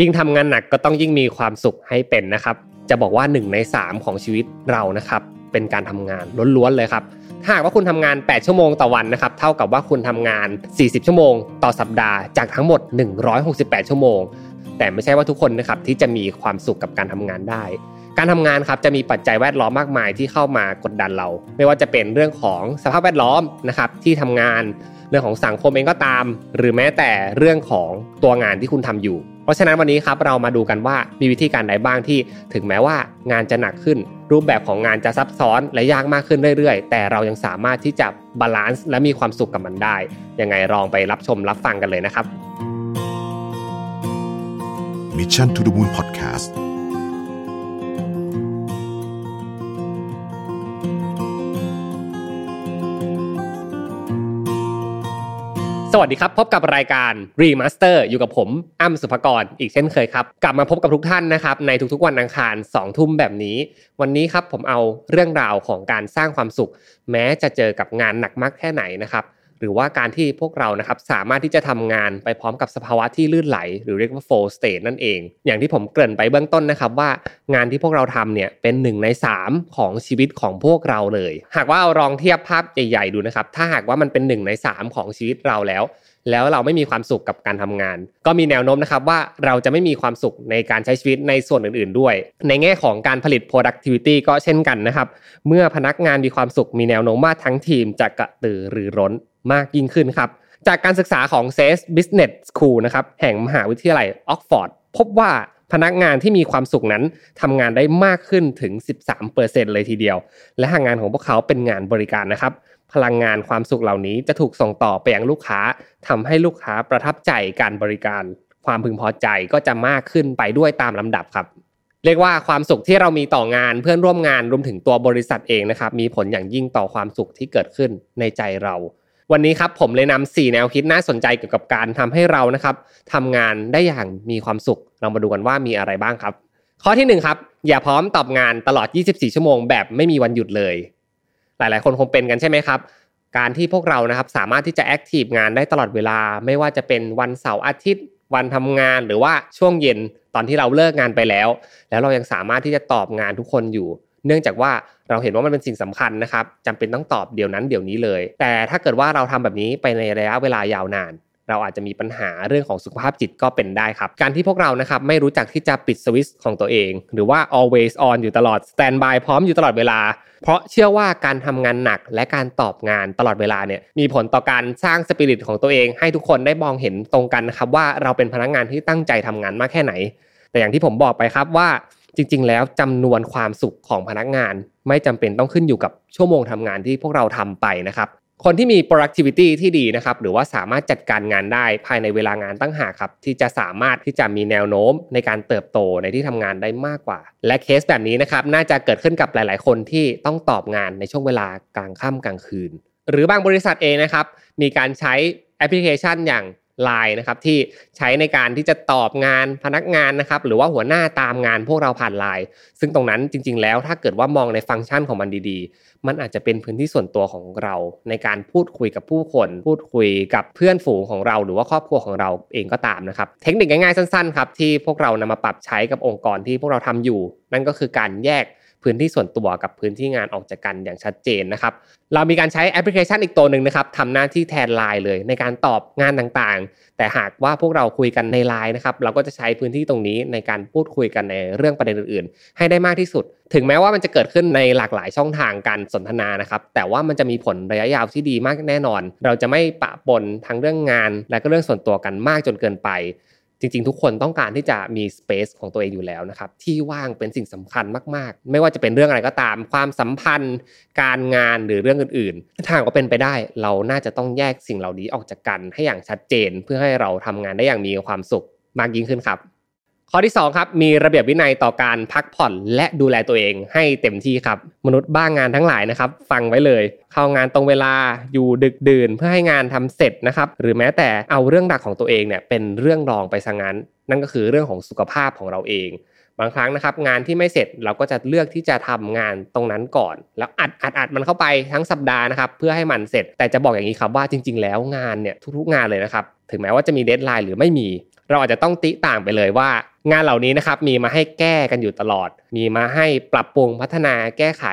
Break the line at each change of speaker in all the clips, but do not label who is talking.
ยิ่งทำงานหนักก็ต้องยิ่งมีความสุขให้เป็นนะครับ จะบอกว่า 1 ใน 3 ของชีวิตเรานะครับเป็นการทำงานล้วนๆเลยครับถ้าหากว่าคุณทำงาน 8 ชั่วโมงต่อวันนะครับ เท่ากับว่าคุณทำงาน 40 ชั่วโมง ต่อสัปดาห์จากทั้งหมด 168 ชั่วโมง แต่ไม่ใช่ว่าทุกคนนะครับที่จะมีความสุขกับการทำงานได้ การทำงานครับจะมีปัจจัยแวดล้อมมากมายที่เข้ามากดดันเรา ไม่ว่าจะเป็นเรื่องของสภาพแวดล้อมนะครับที่ทำงาน เรื่องของสังคมเองก็ตาม หรือแม้แต่เรื่องของตัวงานที่คุณทำอยู่ เพราะฉะนั้นวันนี้ครับเรามาดูกันว่ามีวิธีการใดบ้างที่ถึงแม้ว่างานจะหนักขึ้น รูปแบบของงานจะซับซ้อนและยากมากขึ้นเรื่อยๆ แต่เรายังสามารถที่จะบาลานซ์และมีความสุขกับมันได้ยังไงลองไปรับชมรับฟังกันเลยนะครับ
Mission to the Moon Podcast
สวัสดีครับ พบกับรายการ Remaster อยู่กับผมอ้ำสุภกรอีกเช่นเคยครับ กลับมาพบกับทุกท่านนะครับ ในทุกๆวันอังคาร2ทุ่มแบบนี้ วันนี้ครับผมเอาเรื่องราวของการสร้างความสุข แม้จะเจอกับงานหนักมากแค่ไหนนะครับ หรือว่าการที่พวกเรานะครับสามารถที่จะทำงานไปพร้อมกับสภาวะที่ลื่นไหล หรือเรียกว่า flow state นั่นเอง อย่างที่ผมเกริ่นไปเบื้องต้นนะครับว่างานที่พวกเราทำเนี่ยเป็นหนึ่งใน 3 ของชีวิตของพวกเราเลย หากว่าเอาลองเทียบภาพใหญ่ๆดูนะครับถ้าหากว่ามันเป็นหนึ่งใน 3 ของชีวิตเราแล้ว แล้วเราไม่มีความสุขกับการทำงาน ก็มีแนวโน้มนะครับว่าเราจะไม่มีความสุขในการใช้ชีวิตในส่วนอื่น ๆ ด้วย ในแง่ของการผลิต productivity ก็เช่นกันนะครับ เมื่อพนักงานมีความสุขมีแนวโน้มว่าทั้งทีมจะกระตือรือร้น มากยิ่งขึ้นครับ จากการศึกษาของ c e s Business School นะครับแห่งมหาวิทยาลัยออกฟอร์ดพบว่าพนักงานที่มีความสุขนั้นทำงานได้มากขึ้นถึง 13%เลยทีเดียว และหากงานของพวกเขาเป็นงานบริการนะครับ พลังงานความสุขเหล่านี้จะถูกส่งต่อไปยังลูกค้าทำให้ลูกค้าประทับใจการบริการ ความพึงพอใจก็จะมากขึ้นไปด้วยตามลำดับครับ เรียกว่าความสุขที่เรามีต่องานเพื่อนร่วมงานรวมถึงตัวบริษัทเองนะครับมีผลอย่างยิ่งต่อความสุขที่เกิดขึ้นในใจเรา วันนี้ครับผมเลยนำ4แนวคิดน่าสนใจเกี่ยวกับการทำให้เรานะครับทำงานได้อย่างมีความสุข เรามาดูกันว่ามีอะไรบ้างครับ ข้อที่หนึ่งครับอย่าพร้อมตอบงานตลอด 24 ชั่วโมง แบบไม่มีวันหยุดเลย หลาย ๆ คนคงเป็นกันใช่ไหมครับ การที่พวกเรานะครับสามารถที่จะแอคทีฟงานได้ตลอดเวลา ไม่ว่าจะเป็นวันเสาร์อาทิตย์ วันทำงานหรือว่าช่วงเย็นตอนที่เราเลิกงานไปแล้ว แล้วเรายังสามารถที่จะตอบงานทุกคนอยู่ เนื่องจากว่าเราเห็นว่ามันเป็นสิ่งสำคัญนะครับจำเป็นต้องตอบเดี๋ยวนั้นเดี๋ยวนี้เลย แต่ถ้าเกิดว่าเราทำแบบนี้ไปในระยะเวลายาวนาน เราอาจจะมีปัญหาเรื่องของสุขภาพจิตก็เป็นได้ครับ การที่พวกเรานะครับไม่รู้จักที่จะปิดสวิตช์ของตัวเอง หรือว่า always on อยู่ตลอด stand by พร้อมอยู่ตลอดเวลา เพราะเชื่อว่าการทำงานหนักและการตอบงานตลอดเวลาเนี่ยมีผลต่อการสร้างสปิริตของตัวเอง ให้ทุกคนได้มองเห็นตรงกันนะครับว่าเราเป็นพนักงานที่ตั้งใจทำงานมากแค่ไหน แต่อย่างที่ผมบอกไปครับว่า จริง ๆ แล้วจำนวนความสุขของพนักงาน ไม่จำเป็นต้องขึ้นอยู่กับชั่วโมงทำงานที่พวกเราทำไปนะครับคนที่มี productivity ที่ดีนะครับหรือว่าสามารถจัดการงานได้ภายในเวลางานตั้งหากครับ ที่จะสามารถที่จะมีแนวโน้มในการเติบโตในที่ทำงานได้มากกว่า และเคสแบบนี้นะครับน่าจะเกิดขึ้นกับหลาย ๆ คนที่ต้องตอบงานในช่วงเวลากลางค่ำกลางคืน หรือบางบริษัทเองนะครับมีการใช้แอปพลิเคชันอย่าง Line นะครับที่ใช้ในการที่จะตอบงานพนักงานนะครับหรือว่าหัวหน้าตามงานพวกเราผ่าน Line ซึ่งตรงนั้นจริง ๆ แล้วถ้าเกิดว่ามองในฟังก์ชันของมันดีๆ มันอาจจะเป็นพื้นที่ส่วนตัวของเรา ในการพูดคุยกับผู้คน พูดคุยกับเพื่อนฝูงของเรา หรือว่าครอบครัวของเราเองก็ตามนะครับเทคนิคง่ายๆสั้นๆครับที่พวกเรานำมาปรับใช้กับองค์กรที่พวกเราทำอยู่ นั่นก็คือการแยก พื้นที่ส่วนตัวกับพื้นที่งานออกจากกันอย่างชัดเจนนะครับ เรามีการใช้แอปพลิเคชันอีกตัวหนึ่งนะครับทำหน้าที่แทนไลน์เลยในการตอบงานต่างๆ แต่หากว่าพวกเราคุยกันในไลน์นะครับ เราก็จะใช้พื้นที่ตรงนี้ในการพูดคุยกันในเรื่องประเด็นอื่นๆ ให้ได้มากที่สุด ถึงแม้ว่ามันจะเกิดขึ้นในหลากหลายช่องทางการสนทนานะครับ แต่ว่ามันจะมีผลระยะยาวที่ดีมากแน่นอน เราจะไม่ปะปนทั้งเรื่องงาน และก็เรื่องส่วนตัวกันมากจนเกินไป จริงๆ ทุกคนต้องการที่จะมีสเปซของตัวเองอยู่แล้วนะครับที่ว่างเป็นสิ่งสำคัญมากๆ ไม่ว่าจะเป็นเรื่องอะไรก็ตาม ความสัมพันธ์ การงานหรือเรื่องอื่นๆทางกว่าเป็นไปได้ เราน่าจะต้องแยกสิ่งเหล่านี้ออกจากกันให้อย่างชัดเจน เพื่อให้เราทำงานได้อย่างมีความสุขมากยิ่งขึ้นครับ ข้อที่2ครับมีระเบียบวินัยต่อการพักผ่อนและดูแลตัวเองให้เต็มที่ครับ มนุษย์บ้างงานทั้งหลายนะครับ ฟังไว้เลย เข้างานตรงเวลาอยู่ดึกดื่นเพื่อให้งานทำเสร็จนะครับหรือแม้แต่เอาเรื่องหลักของตัวเองเนี่ยเป็นเรื่องรองไปซะงั้น นั่นก็คือเรื่องของสุขภาพของเราเอง บางครั้งนะครับ งานที่ไม่เสร็จเราก็จะเลือกที่จะทำงานตรงนั้นก่อน แล้วอัดอัดอัดมันเข้าไปทั้งสัปดาห์นะครับเพื่อให้มันเสร็จ แต่จะบอกอย่างนี้ครับว่าจริง ๆ แล้วงานเนี่ยทุกๆงานเลยนะครับถึงแม้ว่าจะมีเดทไลน์หรือไม่มี เราอาจจะต้องติต่างไปเลยว่า งานเหล่านี้นะครับมีมาให้แก้กันอยู่ตลอด มีมาให้ปรับปรุงพัฒนาแก้ไข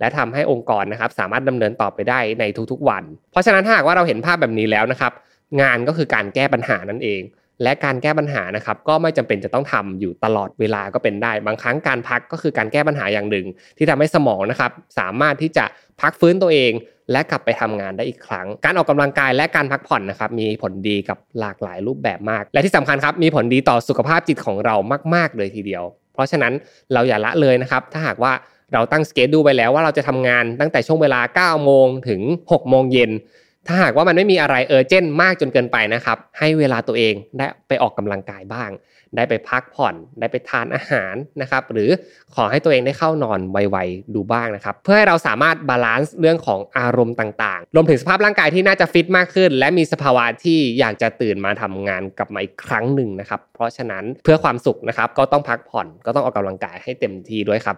และทำให้องค์กรนะครับสามารถดำเนินต่อไปได้ในทุกๆวัน เพราะฉะนั้นถ้าหากว่าเราเห็นภาพแบบนี้แล้วนะครับ งานก็คือการแก้ปัญหานั่นเอง และการแก้ปัญหานะครับก็ไม่จำเป็นจะต้องทำอยู่ตลอดเวลาก็เป็นได้ บางครั้งการพักก็คือการแก้ปัญหาอย่างหนึ่ง ที่ทำให้สมองนะครับสามารถที่จะพักฟื้นตัวเอง และกลับไปทำงานได้อีกครั้ง การออกกำลังกายและการพักผ่อนนะครับมีผลดีกับหลากหลายรูปแบบมาก และที่สำคัญครับมีผลดีต่อสุขภาพจิตของเรามาก ๆ เลยทีเดียว เพราะฉะนั้นเราอย่าละเลยนะครับ ถ้าหากว่าเราตั้งสเกจดูไปแล้วว่าเราจะทำงานตั้งแต่ช่วงเวลา9โมงถึง6โมงเย็น ถ้าหากว่ามันไม่มีอะไรเออเจนมากจนเกินไปนะครับ ให้เวลาตัวเองได้ไปออกกำลังกายบ้าง ได้ไปพักผ่อน ได้ไปทานอาหารนะครับ หรือขอให้ตัวเองได้เข้านอนไวๆดูบ้างนะครับ เพื่อให้เราสามารถ balance เรื่องของอารมณ์ต่างๆ รวมถึงสภาพร่างกายที่น่าจะฟิตมากขึ้น และมีสภาวะที่อยากจะตื่นมาทำงานกลับมาอีกครั้งหนึ่งนะครับ เพราะฉะนั้นเพื่อความสุขนะครับ ก็ต้องพักผ่อน ก็ต้องออกกำลังกายให้เต็มที่ด้วยครับ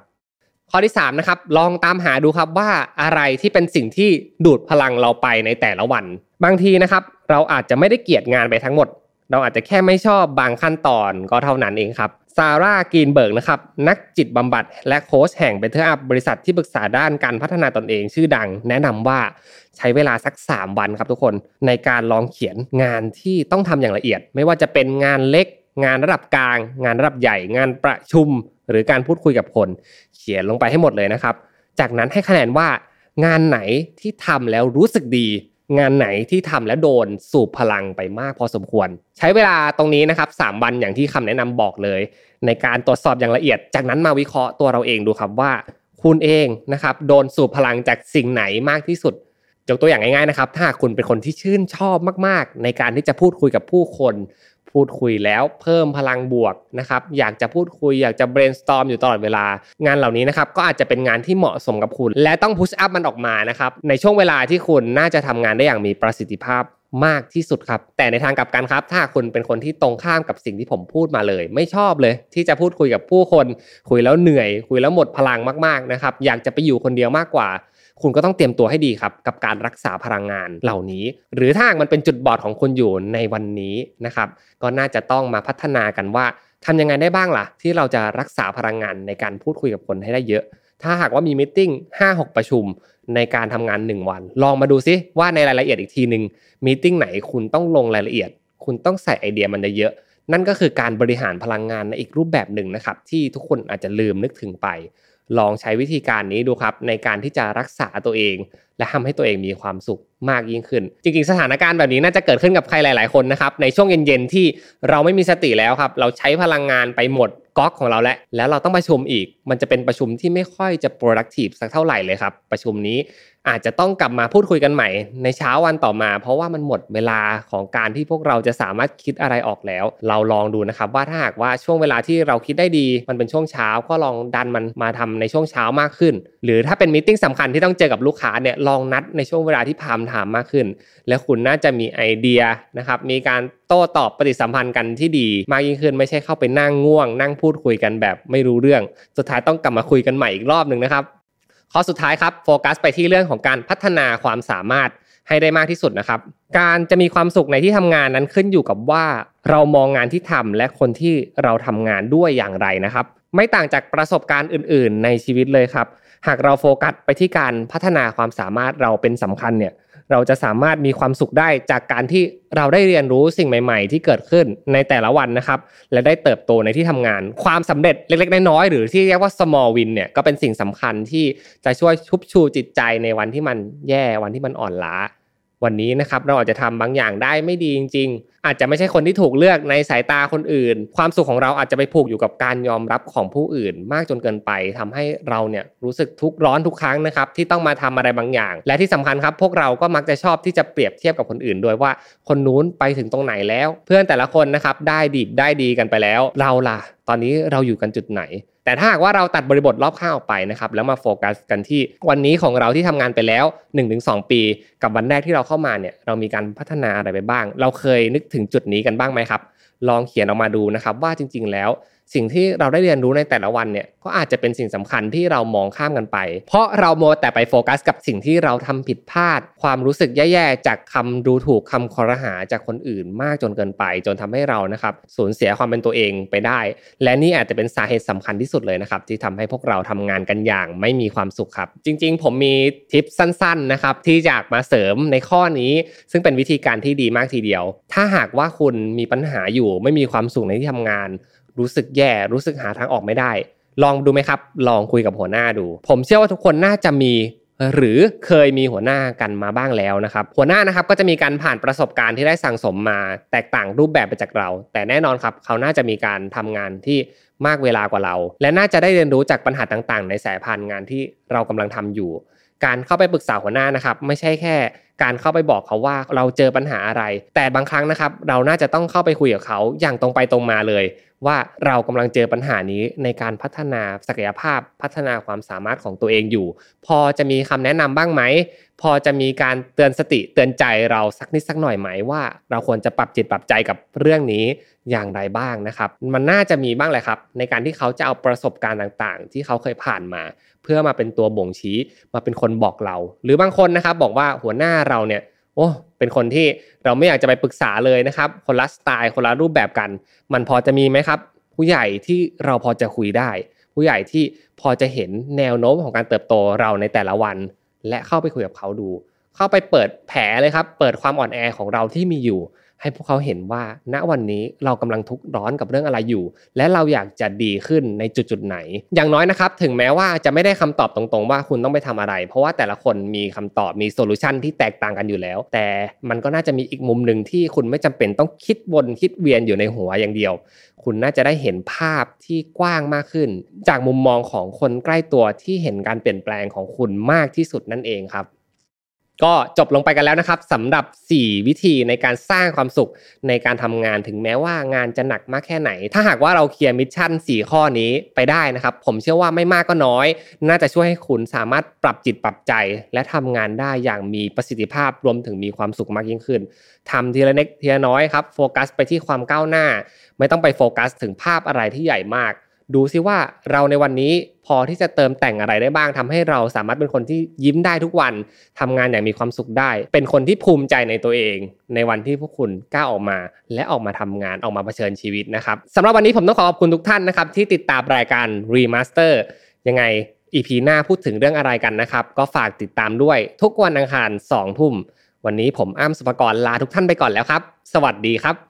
ข้อที่3นะครับลองตามหาดูครับว่าอะไรที่เป็นสิ่งที่ดูดพลังเราไปในแต่ละวัน บางทีนะครับ เราอาจจะไม่ได้เกลียดงานไปทั้งหมด เราอาจจะแค่ไม่ชอบบางขั้นตอนก็เท่านั้นเองครับซาร่ากีนเบิร์กนะครับนักจิตบำบัดและโค้ชแห่ง BetterUp บริษัทที่ปรึกษาด้านการพัฒนาตนเองชื่อดัง แนะนำว่าใช้เวลาสัก 3 วันครับทุกคนในการลองเขียนงานที่ต้องทำอย่างละเอียด ไม่ว่าจะเป็นงานเล็ก งานระดับกลาง งานระดับใหญ่ งานประชุม หรือการพูดคุยกับคน เขียนลงไปให้หมดเลยนะครับ จากนั้นให้คะแนนว่างานไหนที่ทำแล้วรู้สึกดี งานไหนที่ทำแล้วโดนสูบพลังไปมากพอสมควร ใช้เวลาตรงนี้นะครับ3วันอย่างที่คำแนะนำบอกเลย ในการตรวจสอบอย่างละเอียด จากนั้นมาวิเคราะห์ตัวเราเองดูครับว่า คุณเองนะครับโดนสูบพลังจากสิ่งไหนมากที่สุดยกตัวอย่างง่ายๆนะครับ ถ้าคุณเป็นคนที่ชื่นชอบมากๆ ในการที่จะพูดคุยกับผู้คน พูดคุยแล้วเพิ่มพลังบวกนะครับอยากจะพูดคุยอยากจะ brainstorm อยู่ตลอดเวลา งานเหล่านี้นะครับก็อาจจะเป็นงานที่เหมาะสมกับคุณ และต้อง push up มันออกมานะครับในช่วงเวลาที่คุณน่าจะทำงานได้อย่างมีประสิทธิภาพมากที่สุดครับ แต่ในทางกลับกันครับ ถ้าคุณเป็นคนที่ตรงข้ามกับสิ่งที่ผมพูดมาเลย ไม่ชอบเลย ที่จะพูดคุยกับผู้คน คุยแล้วเหนื่อย คุยแล้วหมดพลังมากๆนะครับ อยากจะไปอยู่คนเดียวมากกว่า คุณก็ต้องเตรียมตัวให้ดีครับ กับการรักษาพลังงานเหล่านี้ หรือถ้ามันเป็นจุดบอดของคุณอยู่ในวันนี้นะครับ ก็น่าจะต้องมาพัฒนากันว่าทำยังไงได้บ้างล่ะ ที่เราจะรักษาพลังงานในการพูดคุยกับคนให้ได้เยอะ ถ้าหากว่ามีมิ팅ห้าหกประชุมในการทำงาน 1 วัน ลองมาดูซิว่าในรายละเอียดอีกทีหนึ่งมิ팅ไหนคุณต้องลงรายละเอียด คุณต้องใส่ไอเดียมันเยอะนั่นก็คือการบริหารพลังงานในอีกรูปแบบหนึ่งนะครับที่ทุกคนอาจจะลืมนึกถึงไป ลองใช้วิธีการนี้ดูครับ ในการที่จะรักษาตัวเอง และทำให้ตัวเองมีความสุขมากยิ่งขึ้น จริงๆ สถานการณ์แบบนี้น่าจะเกิดขึ้นกับใครหลาย ๆ คนนะครับในช่วงเย็นๆที่เราไม่มีสติแล้วครับ เราใช้พลังงานไปหมดก๊อกของเราแล้วแล้วเราต้องประชุมอีก มันจะเป็นประชุมที่ไม่ค่อยจะ productive สักเท่าไหร่เลยครับ ประชุมนี้อาจจะต้องกลับมาพูดคุยกันใหม่ ในเช้าวันต่อมา เพราะว่ามันหมดเวลาของการที่พวกเราจะสามารถคิดอะไรออกแล้ว เราลองดูนะครับว่าถ้าหากว่าช่วงเวลาที่เราคิดได้ดี มันเป็นช่วงเช้าก็ลองดันมันมาทำในช่วงเช้ามากขึ้น หรือถ้าเป็นมิ팅สำคัญที่ต้องเจอกับลูกค้าเนี่ยลองนัดในช่วงเวลาที่พามถามมากขึ้น แล้วคุณน่าจะมีไอเดียนะครับมีการ โต้ตอบปฏิสัมพันธ์กันที่ดี มากยิ่งขึ้นไม่ใช่เข้าไปนั่งง่วง นั่งพูดคุยกันแบบไม่รู้เรื่อง สุดท้ายต้องกลับมาคุยกันใหม่อีกรอบหนึ่งนะครับข้อสุดท้ายครับโฟกัสไปที่เรื่องของการพัฒนาความสามารถให้ได้มากที่สุดนะครับ การจะมีความสุขในที่ทำงานนั้นขึ้นอยู่กับว่าเรามองงานที่ทำและคนที่เราทำงานด้วยอย่างไรนะครับ ไม่ต่างจากประสบการณ์อื่น ๆ ในชีวิตเลยครับ หากเราโฟกัสไปที่การพัฒนาความสามารถเราเป็นสำคัญเนี่ย เราจะสามารถมีความสุขได้จากการที่เราได้เรียนรู้สิ่งใหม่ ๆ ที่เกิดขึ้นในแต่ละวันนะครับ และได้เติบโตในที่ทำงาน ความสำเร็จเล็ก ๆ น้อยๆหรือที่เรียกว่า small win เนี่ยก็เป็นสิ่งสำคัญที่จะช่วยชุบชูจิตใจในวันที่มันแย่วันที่มันอ่อนล้า วันนี้นะครับเราอาจจะทำบางอย่างได้ไม่ดีจริง ๆ อาจจะไม่ใช่คนที่ถูกเลือกในสายตาคนอื่น ความสุขของเราอาจจะไปผูกอยู่กับการยอมรับของผู้อื่น มากจนเกินไปทำให้เราเนี่ยรู้สึกทุกข์ร้อนทุกครั้งนะครับที่ต้องมาทำอะไรบางอย่าง และที่สำคัญครับ พวกเราก็มักจะชอบที่จะเปรียบเทียบกับคนอื่นด้วยว่าคนนู้นไปถึงตรงไหนแล้ว เพื่อนแต่ละคนนะครับได้ดีได้ดีกันไปแล้ว เราล่ะ ตอนนี้เราอยู่กันจุดไหนแต่ถ้าหากว่าเราตัดบริบทรอบข้างออกไปนะครับแล้วมาโฟกัสกันที่วันนี้ของเราที่ทำงานไปแล้ว 1-2 ปี กับวันแรกที่เราเข้ามาเนี่ยเรามีการพัฒนาอะไรไปบ้าง เราเคยนึกถึงจุดนี้กันบ้างไหมครับ ลองเขียนออกมาดูนะครับ ว่าจริง ๆ แล้ว สิ่งที่เราได้เรียนรู้ในแต่ละวันเนี่ยก็อาจจะเป็นสิ่งสำคัญที่เรามองข้ามกันไป เพราะเราโมแต่ไปโฟกัสกับสิ่งที่เราทำผิดพลาด ความรู้สึกแย่ๆจากคำดูถูกคำคอรหาจากคนอื่นมากจนเกินไป จนทำให้เรานะครับสูญเสียความเป็นตัวเองไปได้ และนี่อาจจะเป็นสาเหตุสำคัญที่สุดเลยนะครับที่ทำให้พวกเราทำงานกันอย่างไม่มีความสุขครับ จริง ๆ ผมมีทิปสั้นๆนะครับที่อยากมาเสริมในข้อนี้ ซึ่งเป็นวิธีการที่ดีมากทีเดียว ถ้าหากว่าคุณมีปัญหาอยู่ไม่มีความสุขในที่ทำงาน รู้สึกแย่ รู้สึกหาทางออกไม่ได้ ลองดูไหมครับ ลองคุยกับหัวหน้าดู ผมเชื่อว่าทุกคนน่าจะมีหรือเคยมีหัวหน้ากันมาบ้างแล้วนะครับ หัวหน้านะครับก็จะมีการผ่านประสบการณ์ที่ได้สั่งสมมา แตกต่างรูปแบบไปจากเรา แต่แน่นอนครับ เขาน่าจะมีการทำงานที่มากเวลากว่าเรา และน่าจะได้เรียนรู้จากปัญหาต่างๆ ในสายพันธุ์งานที่เรากำลังทำอยู่ การเข้าไปปรึกษาหัวหน้านะครับ ไม่ใช่แค่ การเข้าไปบอกเขาว่าเราเจอปัญหาอะไร แต่บางครั้งนะครับเราน่าจะต้องเข้าไปคุยกับเขาอย่างตรงไปตรงมาเลย ว่าเรากำลังเจอปัญหานี้ในการพัฒนาศักยภาพพัฒนาความสามารถของตัวเองอยู่ พอจะมีคำแนะนำบ้างไหม พอจะมีการเตือนสติเตือนใจเราสักนิดสักหน่อยไหมว่า เราควรจะปรับจิตปรับใจกับเรื่องนี้อย่างไรบ้างนะครับ มันน่าจะมีบ้างแหละครับ ในการที่เขาจะเอาประสบการณ์ต่างๆ ที่เขาเคยผ่านมา เพื่อมาเป็นตัวบ่งชี้มาเป็นคนบอกเรา หรือบางคนนะครับบอกว่าหัวหน้าเราเนี่ยโอ้เป็นคนที่เราไม่อยากจะไปปรึกษาเลยนะครับ คนละสไตล์คนละรูปแบบกัน มันพอจะมีไหมครับ ผู้ใหญ่ที่เราพอจะคุยได้ ผู้ใหญ่ที่พอจะเห็นแนวโน้มของการเติบโตเราในแต่ละวัน และเข้าไปคุยกับเขาดู เข้าไปเปิดแผลเลยครับ เปิดความอ่อนแอของเราที่มีอยู่ ให้พวกเขาเห็นว่า ณวันนี้เรากำลังทุกข์ร้อนกับเรื่องอะไรอยู่ และเราอยากจะดีขึ้นในจุดจุดไหน อย่างน้อยนะครับ ถึงแม้ว่าจะไม่ได้คำตอบตรงๆ ว่าคุณต้องไปทำอะไร เพราะว่าแต่ละคนมีคำตอบมี solution ที่แตกต่างกันอยู่แล้ว แต่มันก็น่าจะมีอีกมุมหนึ่งที่คุณไม่จำเป็นต้องคิดวนคิดเวียนอยู่ในหัวอย่างเดียว คุณน่าจะได้เห็นภาพที่กว้างมากขึ้น จากมุมมองของคนใกล้ตัวที่เห็นการเปลี่ยนแปลงของคุณมากที่สุดนั่นเองครับ ก็จบลงไปกันแล้วนะครับสำหรับ 4 วิธีในการสร้างความสุขในการทำงานถึงแม้ว่างานจะหนักมากแค่ไหน ถ้าหากว่าเราเคลียร์ mission 4 ข้อนี้ไปได้นะครับ ผมเชื่อว่าไม่มากก็น้อย น่าจะช่วยให้คุณสามารถปรับจิตปรับใจ และทำงานได้อย่างมีประสิทธิภาพรวมถึงมีความสุขมากยิ่งขึ้นทำทีละเล็กทีละน้อยครับโฟกัสไปที่ความก้าวหน้า ไม่ต้องไปโฟกัสถึงภาพอะไรที่ใหญ่มาก ดูซิว่าเราในวันนี้พอที่จะเติมแต่งอะไรได้บ้างทำให้เราสามารถเป็นคนที่ยิ้มได้ทุกวันทำงานอย่างมีความสุขได้ เป็นคนที่ภูมิใจในตัวเอง ในวันที่พวกคุณกล้าออกมา และออกมาทำงานออกมาเผชิญชีวิตนะครับสำหรับวันนี้ผมต้องขอขอบคุณทุกท่านนะครับที่ติดตามรายการ Remaster ยังไง EP หน้าพูดถึงเรื่องอะไรกันนะครับ ก็ฝากติดตามด้วยทุกวันอังคาร2ทุ่มวันนี้ผมอ้ำสุภกรลาทุกท่านไปก่อนแล้วครับ สวัสดีครับ